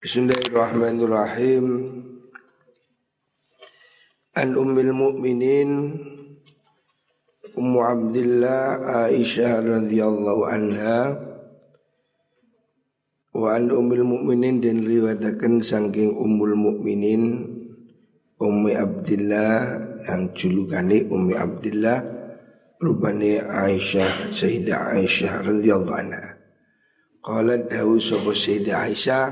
Bismillahirrahmanirrahim. An ummil mu'minin Ummu Abdillah Aisyah radhiyallahu anha Wa an ummil mu'minin dan riwayataken saking ummul mu'minin Ummi Abdillah yang julukane Ummi Abdillah rupane Aisyah Sayyidah Aisyah radhiyallahu anha Qala dawu sapa Sayyidah Aisyah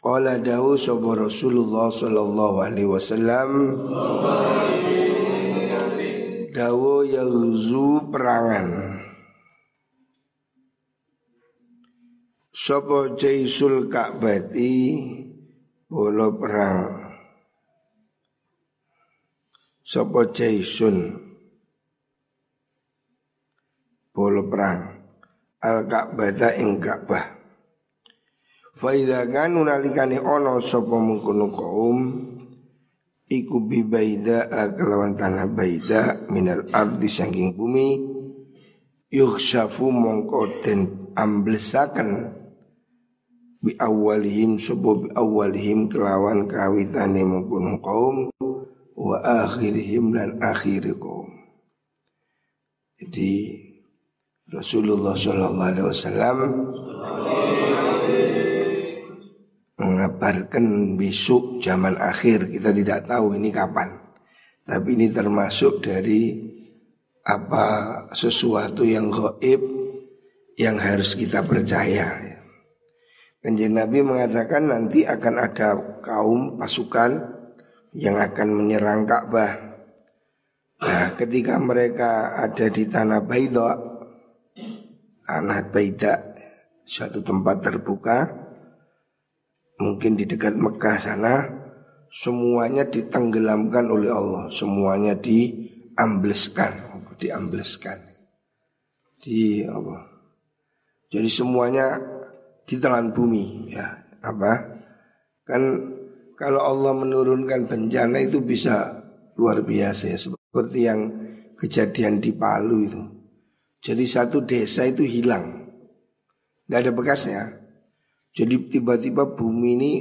Qala dawu sapa Rasulullah sallallahu alaihi wasallam. Dawu yaghzu perangan. Sopo jaisul ka'bati Bolo perang. Sopo jaisun Bolo perang. Al-Ka'bata ing Ka'bah Faida kanu nalikane ono sapa mengkono kaum iku bi baida kelawan tanah baida minal ardi saking bumi yukhshafu mongko den amblesaken bi awalihim sapa bi awalihim kelawan kawitane mengkono kaum wa akhirihim lan akhir kaum. Jadi Rasulullah Shallallahu Alaihi Wasallam mengabarkan besok zaman akhir kita tidak tahu ini kapan. Tapi ini termasuk dari apa sesuatu yang gaib yang harus kita percaya. Kanjeng Nabi mengatakan nanti akan ada kaum pasukan yang akan menyerang Ka'bah. Nah, ketika mereka ada di tanah Baida, tanah Baida, suatu tempat terbuka, mungkin di dekat Mekah sana semuanya ditenggelamkan oleh Allah, semuanya diambleskan, diambleskan. Di apa? Jadi semuanya ditelan bumi ya. Apa? Kan kalau Allah menurunkan bencana itu bisa luar biasa ya seperti yang kejadian di Palu itu. Jadi satu desa itu hilang. Tidak ada bekasnya. Jadi tiba-tiba bumi ini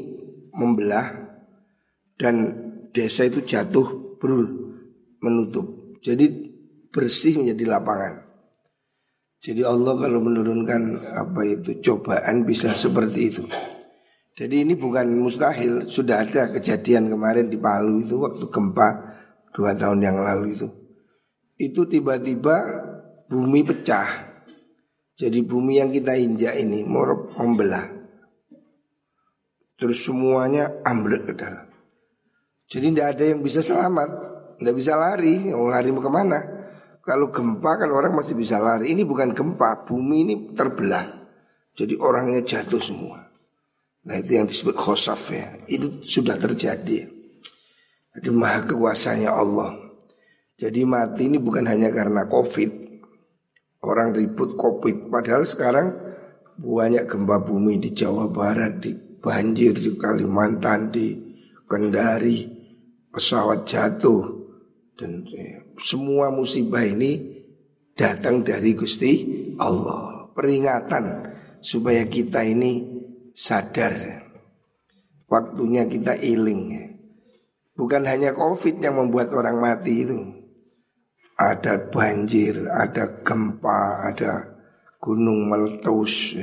membelah dan desa itu jatuh berul menutup. Jadi bersih menjadi lapangan. Jadi Allah kalau menurunkan apa itu cobaan bisa seperti itu. Jadi ini bukan mustahil, sudah ada kejadian kemarin di Palu itu waktu gempa dua tahun yang lalu itu. Itu tiba-tiba bumi pecah. Jadi bumi yang kita injak ini membelah. Terus semuanya ambruk ke dalam. Jadi tidak ada yang bisa selamat, tidak bisa lari. Mau lari mau ke mana? Kalau gempa kan orang masih bisa lari. Ini bukan gempa, bumi ini terbelah. Jadi orangnya jatuh semua. Nah itu yang disebut khosaf ya. Itu sudah terjadi. Jadi maha kekuasaannya Allah. Jadi mati ini bukan hanya karena covid. Orang ribut covid. Padahal sekarang banyak gempa bumi di Jawa Barat, di banjir di Kalimantan, di Kendari, pesawat jatuh dan semua musibah ini datang dari Gusti Allah. Peringatan supaya kita ini sadar waktunya kita iling. Bukan hanya Covid yang membuat orang mati itu. Ada banjir, ada gempa, ada gunung meletus.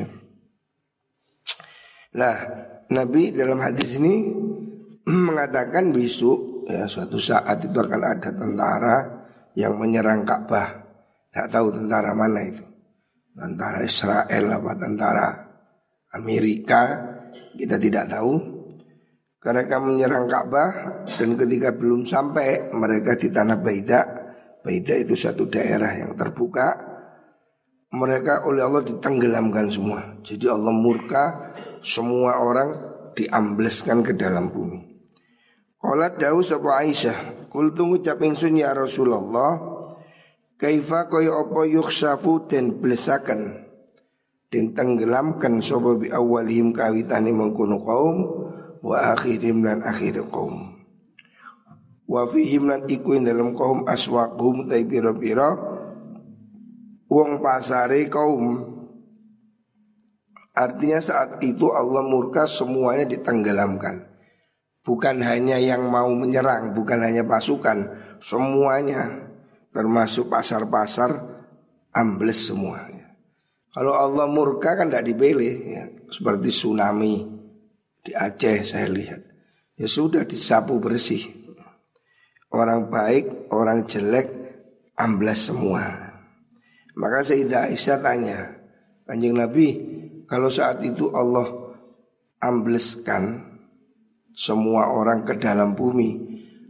Nah, Nabi dalam hadis ini mengatakan besok ya suatu saat itu akan ada tentara yang menyerang Ka'bah. Tidak tahu tentara mana itu. Tentara Israel apa tentara Amerika kita tidak tahu. Mereka menyerang Ka'bah dan ketika belum sampai mereka di tanah Baida. Baida itu satu daerah yang terbuka. Mereka oleh Allah ditenggelamkan semua. Jadi Allah murka semua orang diambleskan ke dalam bumi. Qalat dawu sapa Aisyah, kul tunggu caping sun ya Rasulullah, kaifa kaya apa yuksafu den blesaken den tenggelamkan sapa bi awalihim kawitane mengkono kaum wa akhirim lan akhir kaum. Wa fihim lan iku dalam kaum aswaqum tai pira-pira wong pasare kaum Artinya saat itu Allah murka semuanya ditenggelamkan. Bukan hanya yang mau menyerang, bukan hanya pasukan, semuanya termasuk pasar-pasar ambles semuanya. Kalau Allah murka kan tidak dipilih ya. Seperti tsunami di Aceh saya lihat Ya sudah disapu bersih Orang baik, orang jelek Amblas semua Maka Sayyidah Aisyah tanya Kanjeng Nabi Kalau saat itu Allah Ambleskan Semua orang ke dalam bumi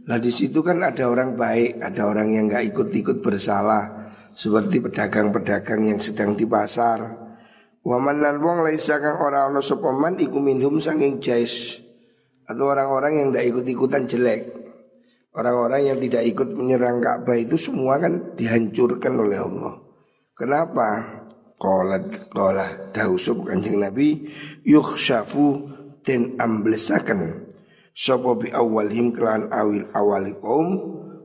Lah di situ kan ada orang baik Ada orang yang gak ikut-ikut bersalah Seperti pedagang-pedagang yang sedang di pasar Waman lan wong laisa kang ora ana sapa man iku minhum sanging jais atau orang-orang yang tidak ikut-ikutan jelek. Orang-orang yang tidak ikut menyerang Ka'bah itu semua kan dihancurkan oleh Allah. Kenapa? Qolat qolah dausub kanjeng Nabi yukhshafu den amblesaken. Sapa bi awalhim kelan awil awali kaum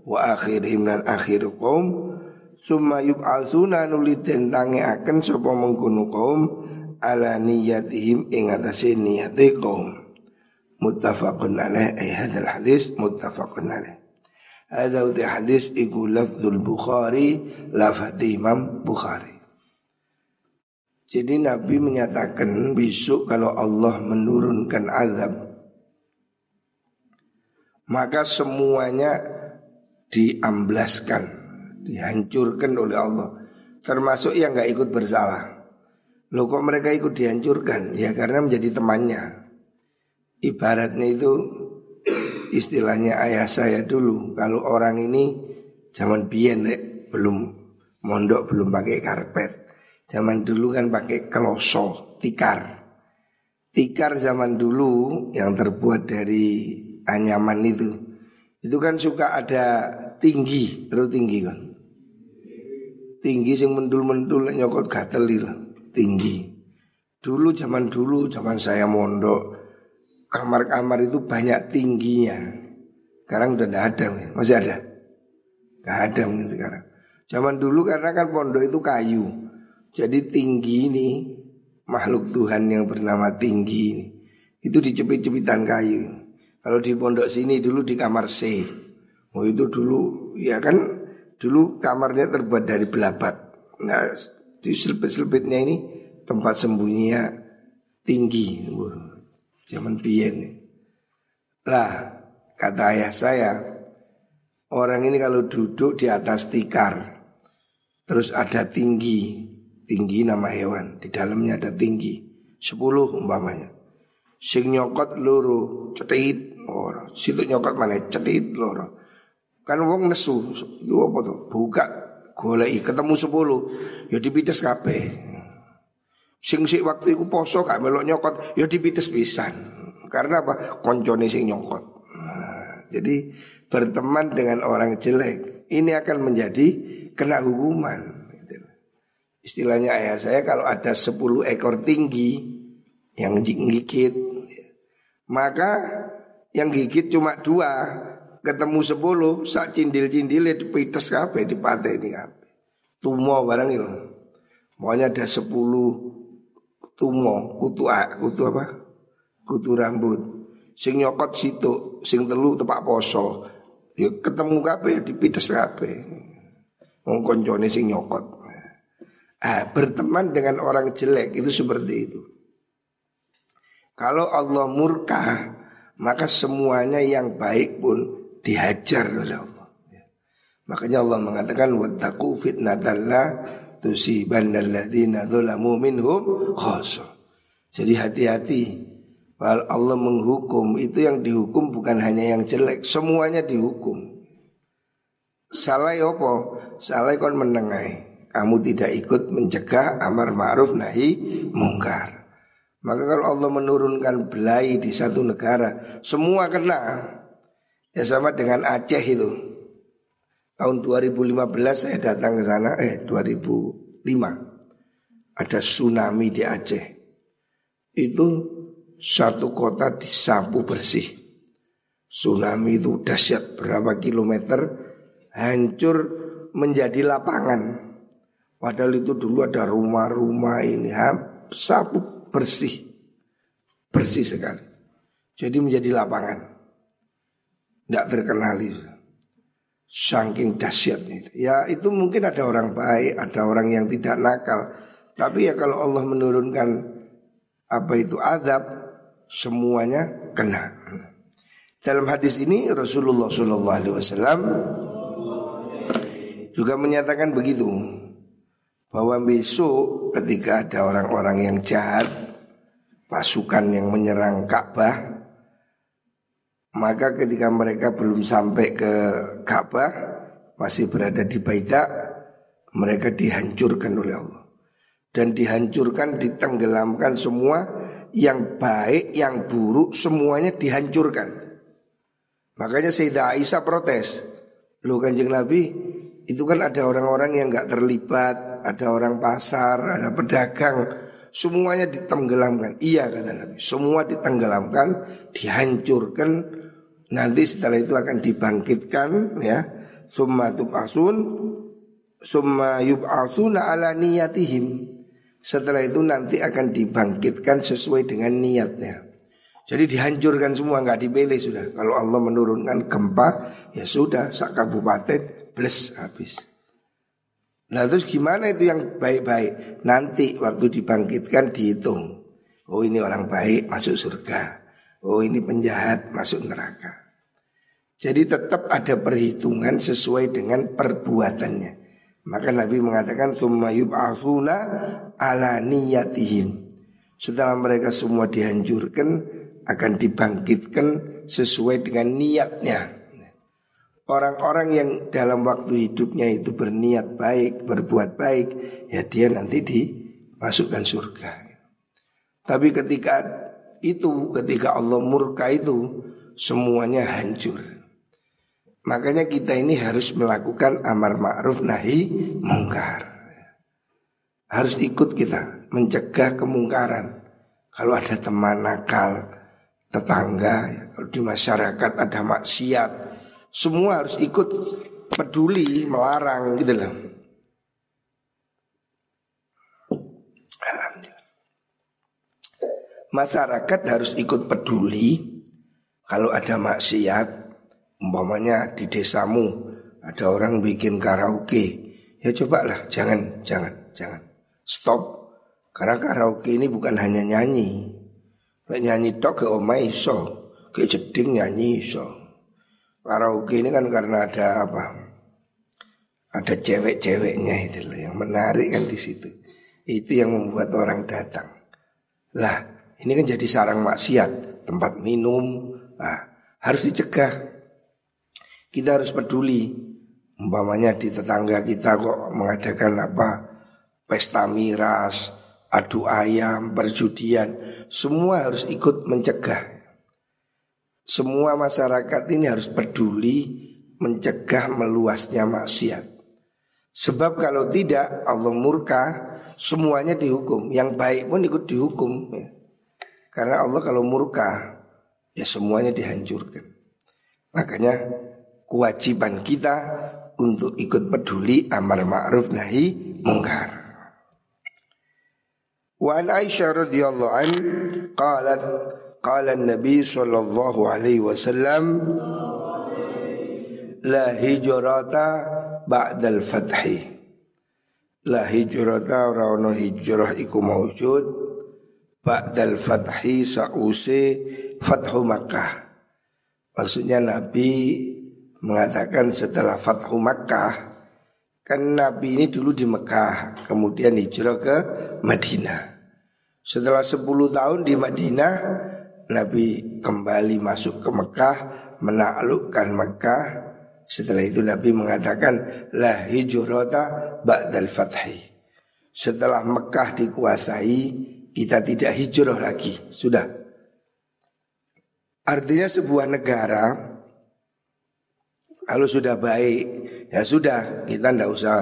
wa akhirhim lan akhir kaum summa yub'atsuna nuli den tangeaken sapa mengkono kaum ala niyatihim ing atase niyate kaum. Muttafaqun alaih ay hadal hadis muttafaqun alaih Ada hadis iku lafzul Bukhari lafati Imam Bukhari Jadi Nabi menyatakan besok kalau Allah menurunkan azab Maka semuanya diamblaskan Dihancurkan oleh Allah. Termasuk yang gak ikut bersalah. Loh kok mereka ikut dihancurkan? Ya karena menjadi temannya. Ibaratnya itu istilahnya ayah saya dulu. Kalau orang ini zaman biyen belum mondok belum pakai karpet Zaman dulu kan pakai keloso, tikar Tikar zaman dulu yang terbuat dari anyaman itu Itu kan suka ada tinggi, terus tinggi kan Tinggi sing mendul-mendul nyokot gatel tinggi Dulu zaman dulu, zaman saya mondok kamar-kamar itu banyak tingginya. Sekarang udah tidak ada, masih ada? Gak ada mungkin sekarang. Zaman dulu karena kan pondok itu kayu, jadi tinggi ini makhluk Tuhan yang bernama tinggi ini itu dicepit-cepitan kayu. Kalau di pondok sini dulu di kamar C, oh itu dulu ya kan dulu kamarnya terbuat dari belabat. Nah di selipit-selipitnya ini tempat sembunyinya tinggi. Zaman biyen. Lah, kata ayah saya, orang ini kalau duduk di atas tikar, terus ada tinggi, tinggi nama hewan, di dalamnya ada tinggi, sepuluh umpamanya. Sing nyokot loro, cetit, ora. Situ nyokot mana cetit loro. Kan wong nesu, itu apa tuh? Buka golek ketemu sepuluh, ya dipites kabeh. Sing sik waktu itu poso gak melok nyokot ya dipites pisan. Karena apa? Koncone sing nyokot. Nah, jadi berteman dengan orang jelek ini akan menjadi kena hukuman. Istilahnya ayah saya kalau ada 10 ekor tinggi yang gigit maka yang gigit cuma dua ketemu sepuluh sak cindil cindil itu pites di pantai ini kape tumo barang itu. Maunya ada sepuluh tumo kutu kutu apa? Kutu rambut. Sing nyokot situ sing telu tepak poso. Ya ketemu kape dipites kape wong koncone sing nyokot ah berteman dengan orang jelek itu seperti itu kalau Allah murka maka semuanya yang baik pun dihajar oleh Allah makanya Allah mengatakan wattaqu fitnatallah tusiban alladzina dzalamu minhum. Jadi hati-hati. Kalau Allah menghukum itu yang dihukum bukan hanya yang jelek, semuanya dihukum. Salah ya apa? Salah kon menengai. Kamu tidak ikut mencegah amar ma'ruf nahi mungkar. Maka kalau Allah menurunkan belai di satu negara, semua kena. Ya sama dengan Aceh itu. Tahun 2015 saya datang ke sana, eh 2005 ada tsunami di Aceh. Itu satu kota disapu bersih. Tsunami itu dahsyat berapa kilometer hancur menjadi lapangan. Padahal itu dulu ada rumah-rumah ini sapu bersih, bersih sekali. Jadi menjadi lapangan, tidak terkenali. Saking dahsyatnya itu. Ya itu mungkin ada orang baik, ada orang yang tidak nakal. Tapi ya kalau Allah menurunkan apa itu adab, semuanya kena. Dalam hadis ini Rasulullah Shallallahu Alaihi Wasallam juga menyatakan begitu bahwa besok ketika ada orang-orang yang jahat, pasukan yang menyerang Ka'bah, maka ketika mereka belum sampai ke Ka'bah, masih berada di Baita, mereka dihancurkan oleh Allah. Dan dihancurkan, ditenggelamkan semua yang baik, yang buruk, semuanya dihancurkan. Makanya Sayyidah Aisyah protes. Lu kanjeng Nabi, itu kan ada orang-orang yang nggak terlibat, ada orang pasar, ada pedagang, semuanya ditenggelamkan. Iya kata Nabi, semua ditenggelamkan, dihancurkan. Nanti setelah itu akan dibangkitkan ya. Summa tub'asun Summa yub'asuna ala niyatihim Setelah itu nanti akan dibangkitkan sesuai dengan niatnya Jadi dihancurkan semua nggak dipilih sudah Kalau Allah menurunkan gempa Ya sudah sak kabupaten plus habis. Nah terus gimana itu yang baik-baik? Nanti waktu dibangkitkan dihitung. Oh ini orang baik masuk surga. Oh ini penjahat masuk neraka. Jadi tetap ada perhitungan sesuai dengan perbuatannya. Maka Nabi mengatakan summa yub'atsuna ala niyatihim. Setelah mereka semua dihancurkan akan dibangkitkan sesuai dengan niatnya. Orang-orang yang dalam waktu hidupnya itu berniat baik, berbuat baik, ya dia nanti dimasukkan surga. Tapi ketika itu, ketika Allah murka itu, semuanya hancur. Makanya kita ini harus melakukan amar ma'ruf nahi mungkar. Harus ikut kita mencegah kemungkaran. Kalau ada teman nakal, tetangga, kalau di masyarakat ada maksiat, semua harus ikut peduli melarang gitu loh. Masyarakat harus ikut peduli kalau ada maksiat, umpamanya di desamu ada orang bikin karaoke, ya cobalah jangan jangan jangan stop karena karaoke ini bukan hanya nyanyi, nyanyi tok ke omai so, ke jeding nyanyi so. Karaoke ini kan karena ada apa? Ada cewek-ceweknya itu loh yang menarik kan di situ. Itu yang membuat orang datang. Lah, ini kan jadi sarang maksiat, tempat minum. Nah, harus dicegah. Kita harus peduli. Umpamanya di tetangga kita kok mengadakan apa? Pesta miras, adu ayam, perjudian. Semua harus ikut mencegah. Semua masyarakat ini harus peduli mencegah meluasnya maksiat. Sebab kalau tidak Allah murka semuanya dihukum. Yang baik pun ikut dihukum. Ya. Karena Allah kalau murka ya semuanya dihancurkan. Makanya kewajiban kita untuk ikut peduli amar ma'ruf nahi mungkar. Wa Aisyah radhiyallahu an qalat Qala Nabi sallallahu alaihi wasallam La hijrata ba'dal fathi La hijrata ora hijrah iku maujud ba'dal fathi sa'use fathu Makkah. Maksudnya Nabi mengatakan setelah fathu Makkah Kan Nabi ini dulu di Mekah Kemudian hijrah ke Madinah. Setelah 10 tahun di Madinah Nabi kembali masuk ke Mekah, menaklukkan Mekah. Setelah itu Nabi mengatakan la hijrata ba'dal fathi. Setelah Mekah dikuasai, kita tidak hijrah lagi. Sudah. Artinya sebuah negara kalau sudah baik, ya sudah, kita tidak usah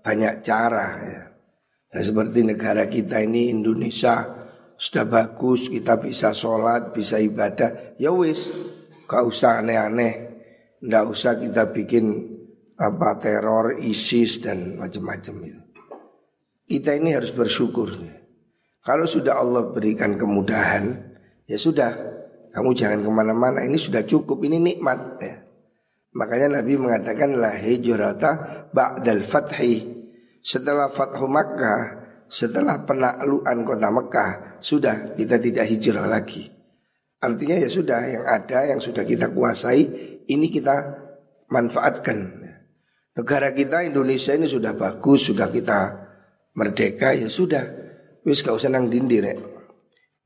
banyak cara ya. ya seperti negara kita ini Indonesia sudah bagus kita bisa sholat bisa ibadah ya wis gak usah aneh-aneh ndak usah kita bikin apa teror ISIS dan macam-macam itu kita ini harus bersyukur Kalau sudah Allah berikan kemudahan, ya sudah, kamu jangan ke mana-mana. Ini sudah cukup, ini nikmat. Ya. Makanya Nabi mengatakan la hijrata ba'dal fathi. Setelah fathu Makkah, setelah penaklukan kota Mekah, sudah kita tidak hijrah lagi. Artinya ya sudah yang ada yang sudah kita kuasai ini kita manfaatkan. Negara kita Indonesia ini sudah bagus, sudah kita merdeka ya sudah Wis gak usah nang dindir.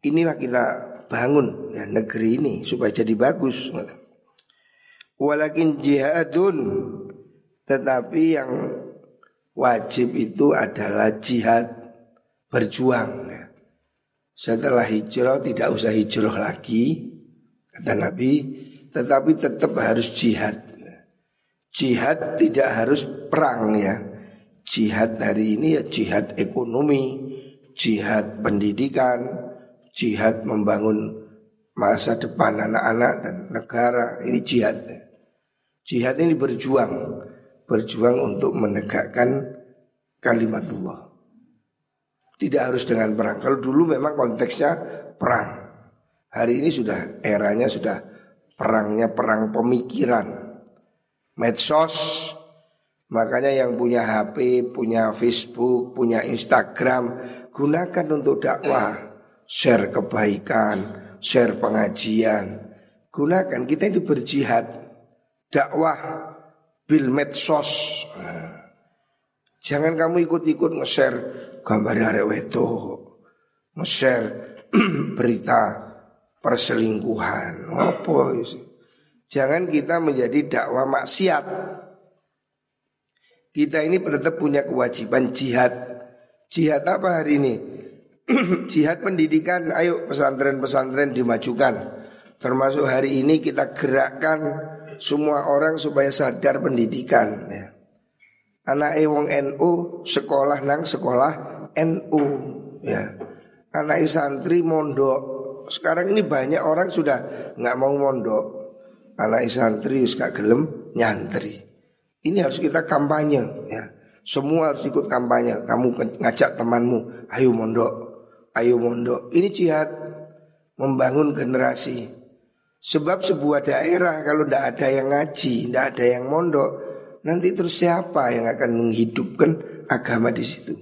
Inilah kita bangun ya, negeri ini supaya jadi bagus. Walakin jihadun tetapi yang wajib itu adalah jihad berjuang ya. Setelah hijrah tidak usah hijrah lagi kata Nabi, tetapi tetap harus jihad. Jihad tidak harus perang ya. Jihad hari ini ya jihad ekonomi, jihad pendidikan, jihad membangun masa depan anak-anak dan negara. Ini jihad. Jihad ini berjuang, berjuang untuk menegakkan kalimat Allah. Tidak harus dengan perang. Kalau dulu memang konteksnya perang. Hari ini sudah eranya sudah perangnya perang pemikiran. Medsos, makanya yang punya HP, punya Facebook, punya Instagram, gunakan untuk dakwah, share kebaikan, share pengajian. Gunakan kita ini berjihad, dakwah bil medsos. Jangan kamu ikut-ikut nge-share gambar arek wedo, nge-share berita perselingkuhan. Apa itu? Jangan kita menjadi dakwah maksiat. Kita ini tetap punya kewajiban jihad Jihad apa hari ini? Jihad pendidikan, ayo pesantren-pesantren dimajukan. Termasuk hari ini kita gerakkan semua orang supaya sadar pendidikan. Ya. Anak ewong NU sekolah nang sekolah NU. Ya. Anak santri mondok. Sekarang ini banyak orang sudah nggak mau mondok. Anak santri gak gelem nyantri. Ini harus kita kampanye. Ya. Semua harus ikut kampanye. Kamu ngajak temanmu, ayo mondok, ayo mondok. Ini jihad membangun generasi. Sebab sebuah daerah kalau tidak ada yang ngaji, tidak ada yang mondok, nanti terus siapa yang akan menghidupkan agama di situ?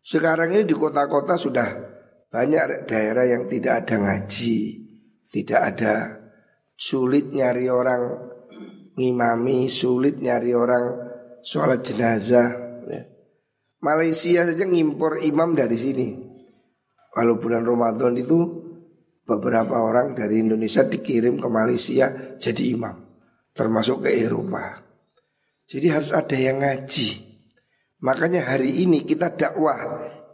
Sekarang ini di kota-kota sudah banyak daerah yang tidak ada ngaji, tidak ada sulit nyari orang ngimami, sulit nyari orang sholat jenazah. Ya. Malaysia saja ngimpor imam dari sini. Kalau bulan Ramadan itu beberapa orang dari Indonesia dikirim ke Malaysia jadi imam, termasuk ke Eropa. Jadi harus ada yang ngaji. Makanya hari ini kita dakwah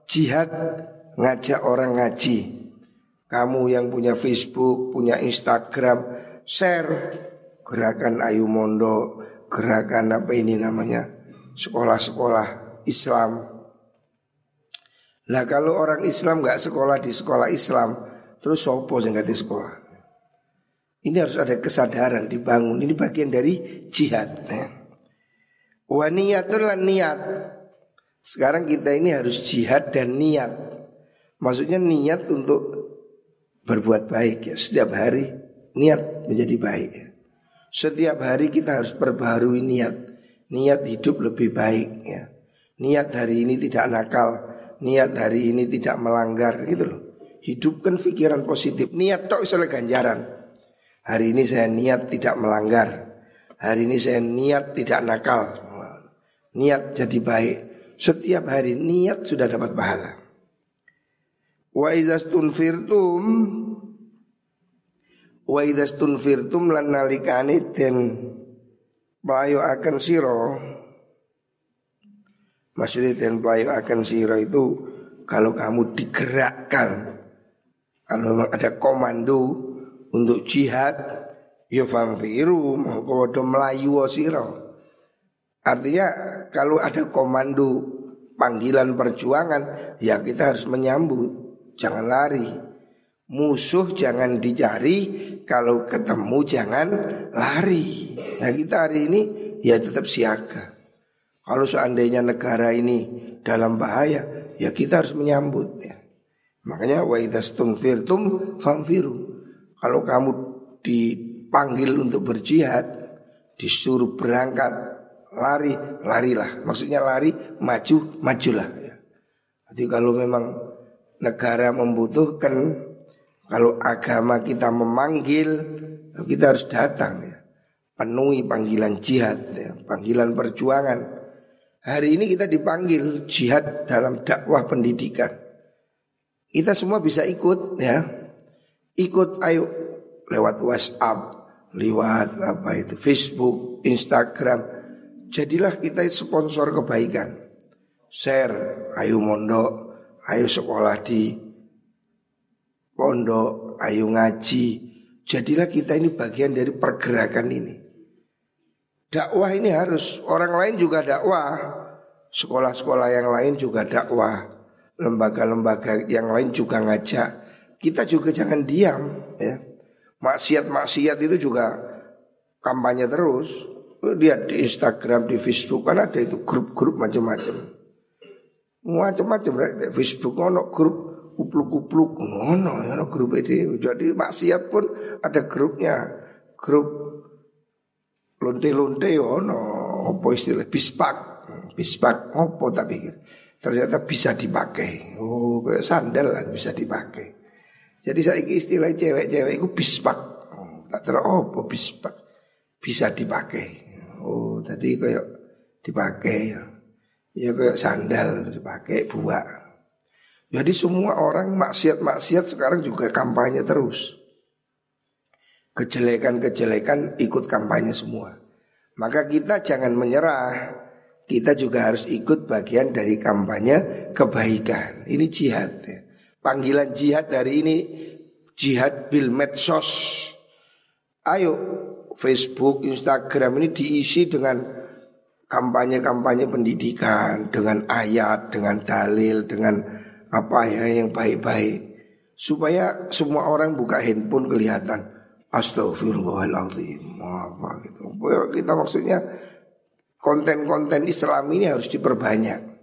jihad ngajak orang ngaji. Kamu yang punya Facebook, punya Instagram, share gerakan Ayu Mondo, gerakan apa ini namanya sekolah-sekolah Islam. Lah kalau orang Islam nggak sekolah di sekolah Islam, terus sopo yang di sekolah? Ini harus ada kesadaran dibangun. Ini bagian dari jihad. Ya. Waniyatul niat. Sekarang kita ini harus jihad dan niat. Maksudnya niat untuk berbuat baik ya. Setiap hari niat menjadi baik ya. Setiap hari kita harus perbaharui niat. Niat hidup lebih baik ya. Niat hari ini tidak nakal Niat hari ini tidak melanggar gitu loh. Hidupkan pikiran positif. Niat tok oleh ganjaran. Hari ini saya niat tidak melanggar. Hari ini saya niat tidak nakal Niat jadi baik. Setiap hari niat sudah dapat pahala. Wa izastunfirtum Wa idastun firtum lan nalikani den pelayu akan siro Maksudnya den pelayu akan siro itu Kalau kamu digerakkan Kalau ada komando untuk jihad Ya fanfiru Mengkodo melayu siro Artinya kalau ada komando panggilan perjuangan Ya kita harus menyambut Jangan lari Musuh jangan dicari, kalau ketemu jangan lari. Nah kita hari ini ya tetap siaga. Kalau seandainya negara ini dalam bahaya, ya kita harus menyambut ya. Makanya wa idastumfirtum fanfiru. Kalau kamu dipanggil untuk berjihad, disuruh berangkat, lari, larilah. Maksudnya lari, maju, majulah. Ya. Jadi kalau memang negara membutuhkan, kalau agama kita memanggil, kita harus datang ya. Penuhi panggilan jihad, ya. panggilan perjuangan. Hari ini kita dipanggil jihad dalam dakwah pendidikan. Kita semua bisa ikut ya. Ikut ayo lewat WhatsApp, lewat apa itu Facebook, Instagram. Jadilah kita sponsor kebaikan. Share, ayo mondok, ayo sekolah di pondok, ayo ngaji. Jadilah kita ini bagian dari pergerakan ini. Dakwah ini harus orang lain juga dakwah. Sekolah-sekolah yang lain juga dakwah lembaga-lembaga yang lain juga ngajak. Kita juga jangan diam ya. Maksiat-maksiat itu juga kampanye terus. Lihat di Instagram, di Facebook kan ada itu grup-grup macam-macam. Macam-macam di Facebook ono grup kupluk-kupluk ngono ono grup itu. Jadi maksiat pun ada grupnya. Grup lonte-lonte ono apa istilah bispak. Bispak apa tak pikir ternyata bisa dipakai. Oh, kayak sandal kan bisa dipakai. Jadi saya istilah cewek-cewek itu bispak. Oh, tak terus oh, bispak bisa dipakai. Oh, tadi kayak dipakai ya. Ya kayak sandal dipakai buat. Jadi semua orang maksiat-maksiat sekarang juga kampanye terus. Kejelekan-kejelekan ikut kampanye semua. Maka kita jangan menyerah kita juga harus ikut bagian dari kampanye kebaikan. Ini jihad. Ya. Panggilan jihad hari ini jihad bil medsos. Ayo Facebook, Instagram ini diisi dengan kampanye-kampanye pendidikan, dengan ayat, dengan dalil, dengan apa ya yang baik-baik. Supaya semua orang buka handphone kelihatan Astagfirullahaladzim Apa gitu Kita maksudnya konten-konten Islam ini harus diperbanyak.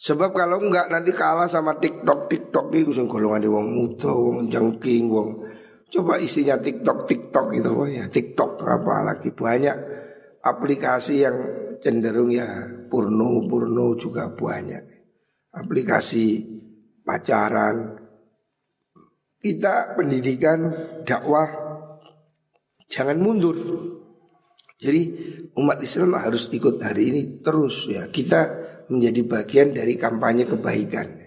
Sebab kalau enggak nanti kalah sama TikTok TikTok itu golongan wong muda, wong jengking, wong coba isinya TikTok TikTok itu oh ya TikTok apa lagi banyak aplikasi yang cenderung ya purno purno juga banyak aplikasi pacaran kita pendidikan dakwah jangan mundur jadi umat Islam harus ikut hari ini terus ya. Kita menjadi bagian dari kampanye kebaikan.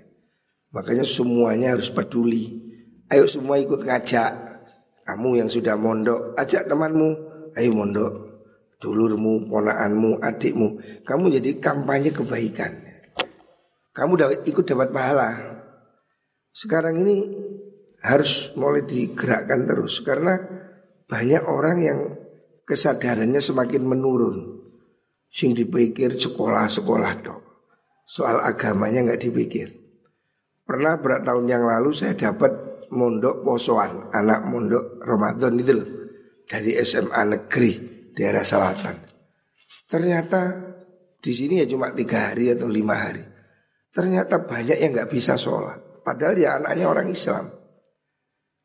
Makanya semuanya harus peduli. Ayo semua ikut ngajak. Kamu yang sudah mondok, ajak temanmu, ayo mondok. Dulurmu, ponaanmu, adikmu. Kamu jadi kampanye kebaikan. Kamu dapat ikut dapat pahala. Sekarang ini harus mulai digerakkan terus karena banyak orang yang kesadarannya semakin menurun. Sing dipikir sekolah-sekolah dok. Soal agamanya nggak dipikir. Pernah berat tahun yang lalu saya dapat mondok posoan, anak mondok Ramadan itu loh. Dari SMA negeri daerah selatan. Ternyata di sini ya cuma tiga hari atau lima hari. Ternyata banyak yang nggak bisa sholat. Padahal ya anaknya orang Islam.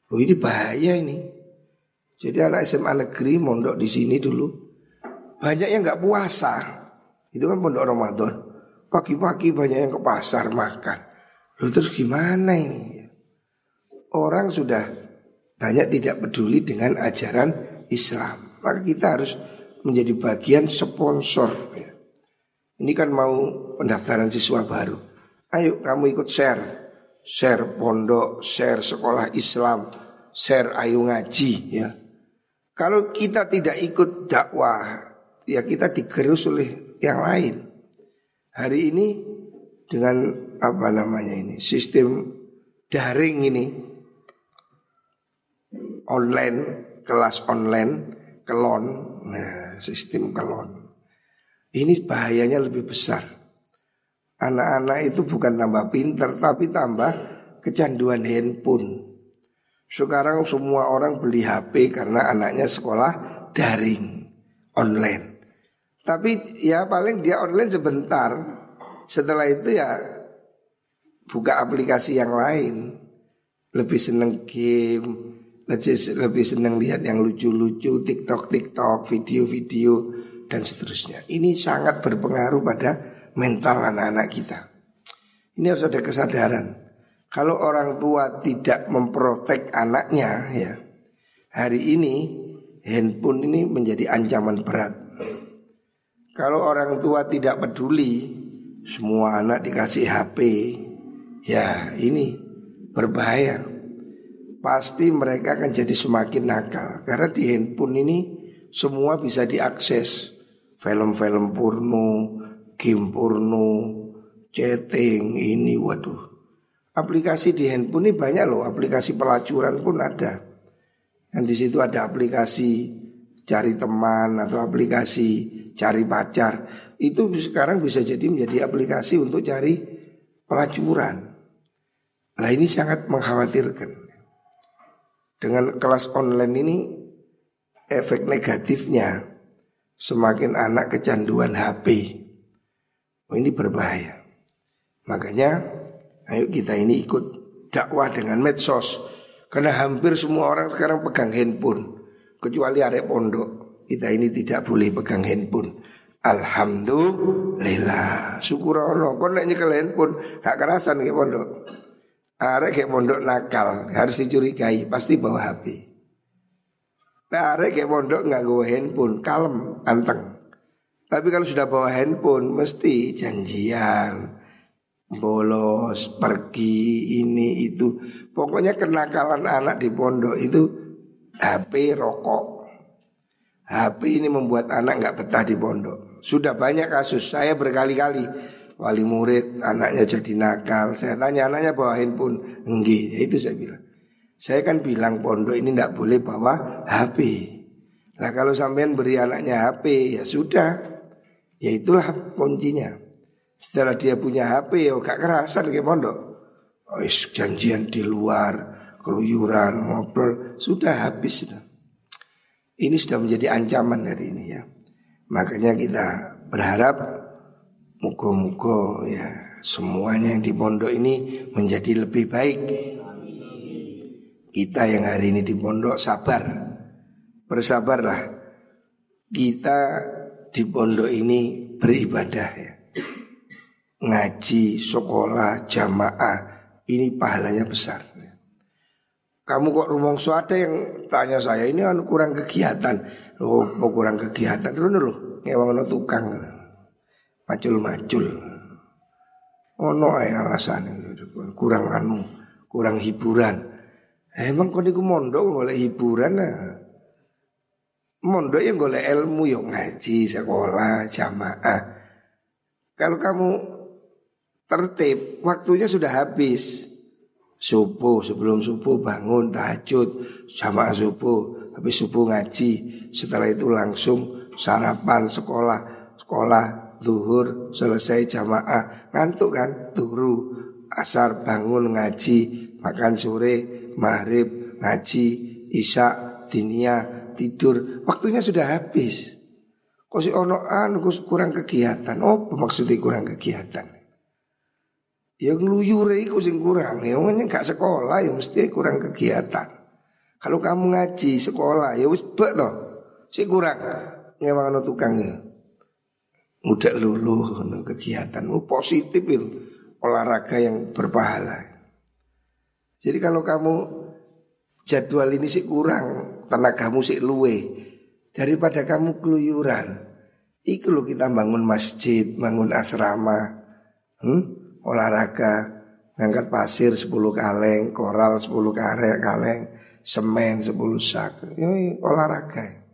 Loh ini bahaya ini. Jadi anak SMA negeri mondok di sini dulu banyak yang nggak puasa. Itu kan pondok Ramadan. Pagi-pagi banyak yang ke pasar makan. Lalu terus gimana ini? Orang sudah banyak tidak peduli dengan ajaran Islam. Maka kita harus menjadi bagian sponsor. Ini kan mau pendaftaran siswa baru. Ayo kamu ikut share. Share pondok, share sekolah Islam, share ayu ngaji ya. Kalau kita tidak ikut dakwah, ya kita digerus oleh yang lain. Hari ini dengan apa namanya ini sistem daring ini online kelas online kelon nah, sistem kelon ini bahayanya lebih besar anak-anak itu bukan tambah pinter tapi tambah kecanduan handphone sekarang semua orang beli HP karena anaknya sekolah daring, online. Tapi ya paling dia online sebentar. Setelah itu ya buka aplikasi yang lain, lebih seneng game, lebih lebih seneng lihat yang lucu-lucu, TikTok, TikTok, video-video dan seterusnya. Ini sangat berpengaruh pada mental anak-anak kita. Ini harus ada kesadaran. Kalau orang tua tidak memprotek anaknya ya, hari ini handphone ini menjadi ancaman berat. Kalau orang tua tidak peduli, semua anak dikasih HP, ya ini berbahaya. Pasti mereka akan jadi semakin nakal karena di handphone ini semua bisa diakses. Film-film porno, game porno, chatting ini waduh. Aplikasi di handphone ini banyak loh, aplikasi pelacuran pun ada. Dan di situ ada aplikasi cari teman atau aplikasi cari pacar. Itu sekarang bisa jadi menjadi aplikasi untuk cari pelacuran. Nah ini sangat mengkhawatirkan. Dengan kelas online ini efek negatifnya semakin anak kecanduan HP. Oh, ini berbahaya. Makanya ayo kita ini ikut dakwah dengan medsos. Karena hampir semua orang sekarang pegang handphone. Kecuali arek pondok. Kita ini tidak boleh pegang handphone. Alhamdulillah. Syukur Allah. Kau nek nyekel handphone gak kerasan ke pondok. Arek ke pondok nakal harus dicurigai pasti bawa HP. Nah, arek ke pondok nggak bawa handphone kalem anteng. Tapi kalau sudah bawa handphone mesti janjian bolos, pergi, ini itu. Pokoknya kenakalan anak di pondok itu HP rokok. HP ini membuat anak nggak betah di pondok. Sudah banyak kasus. Saya berkali-kali wali murid anaknya jadi nakal. Saya tanya anaknya bawa handphone, enggak. Ya itu saya bilang. Saya kan bilang pondok ini tidak boleh bawa HP. Nah kalau sampean beri anaknya HP ya sudah, ya itulah kuncinya. Setelah dia punya HP ya gak kerasan ke pondok. Oh, janjian di luar, keluyuran, ngobrol, sudah habis sudah. Ini sudah menjadi ancaman dari ini ya. Makanya kita berharap muka-muka ya semuanya yang di pondok ini menjadi lebih baik. Kita yang hari ini di pondok sabar, bersabarlah. Kita di pondok ini beribadah ya ngaji, sekolah, jamaah ini pahalanya besar. Kamu kok rumongso ada yang tanya saya ini anu kurang kegiatan. Oh, kurang kegiatan dulu dulu. Ngewang tukang. Macul-macul. Ono ae alasan kurang anu, kurang hiburan. Emang kau niku mondok boleh hiburan nah. Mondok yang boleh ilmu yang ngaji, sekolah, jamaah. Kalau kamu tertib, waktunya sudah habis. Subuh, sebelum subuh bangun tahajud, jamaah subuh, habis subuh ngaji, setelah itu langsung sarapan sekolah, sekolah zuhur selesai jamaah, ngantuk kan, turu, asar bangun ngaji, makan sore, maghrib ngaji, isya, dinia, tidur, waktunya sudah habis. Kok si ono anu kurang kegiatan? Oh, maksudnya kurang kegiatan? Ya ngeluyure iku sing kurang. Ya wong gak sekolah ya mesti kurang kegiatan. Kalau kamu ngaji sekolah ya wis bek toh. Si kurang ngewang tukangnya. Mudah lulu kegiatan oh, positif itu olahraga yang berpahala. Jadi kalau kamu jadwal ini sih kurang, tenagamu sih luwe daripada kamu keluyuran. Iku lo kita bangun masjid, bangun asrama. Hmm? olahraga ngangkat pasir 10 kaleng, koral 10 karek kaleng, semen 10 sak. Ini olahraga.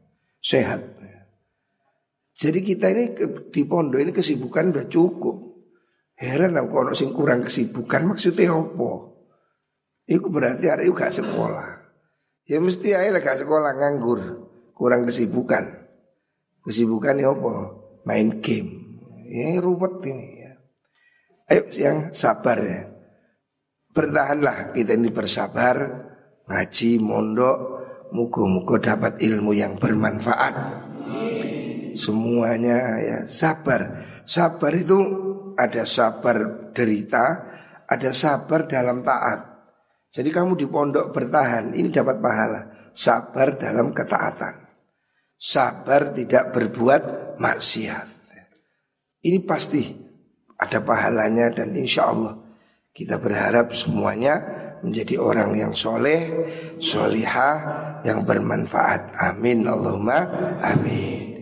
Sehat. Jadi kita ini di pondok ini kesibukan udah cukup. Heran aku kalau sing kurang kesibukan maksudnya apa? Itu berarti hari itu gak sekolah. Ya mesti aja gak sekolah nganggur, kurang kesibukan. Kesibukan ya apa? Main game. Ya ruwet ini. Ayo yang sabar ya. Bertahanlah kita ini bersabar, ngaji, mondok, mugo-mugo dapat ilmu yang bermanfaat. Semuanya ya sabar. Sabar itu ada sabar derita, ada sabar dalam taat. Jadi kamu di pondok bertahan, ini dapat pahala. Sabar dalam ketaatan. Sabar tidak berbuat maksiat. Ini pasti ada pahalanya dan insya Allah kita berharap semuanya menjadi orang yang soleh, solihah, yang bermanfaat. Amin Allahumma amin.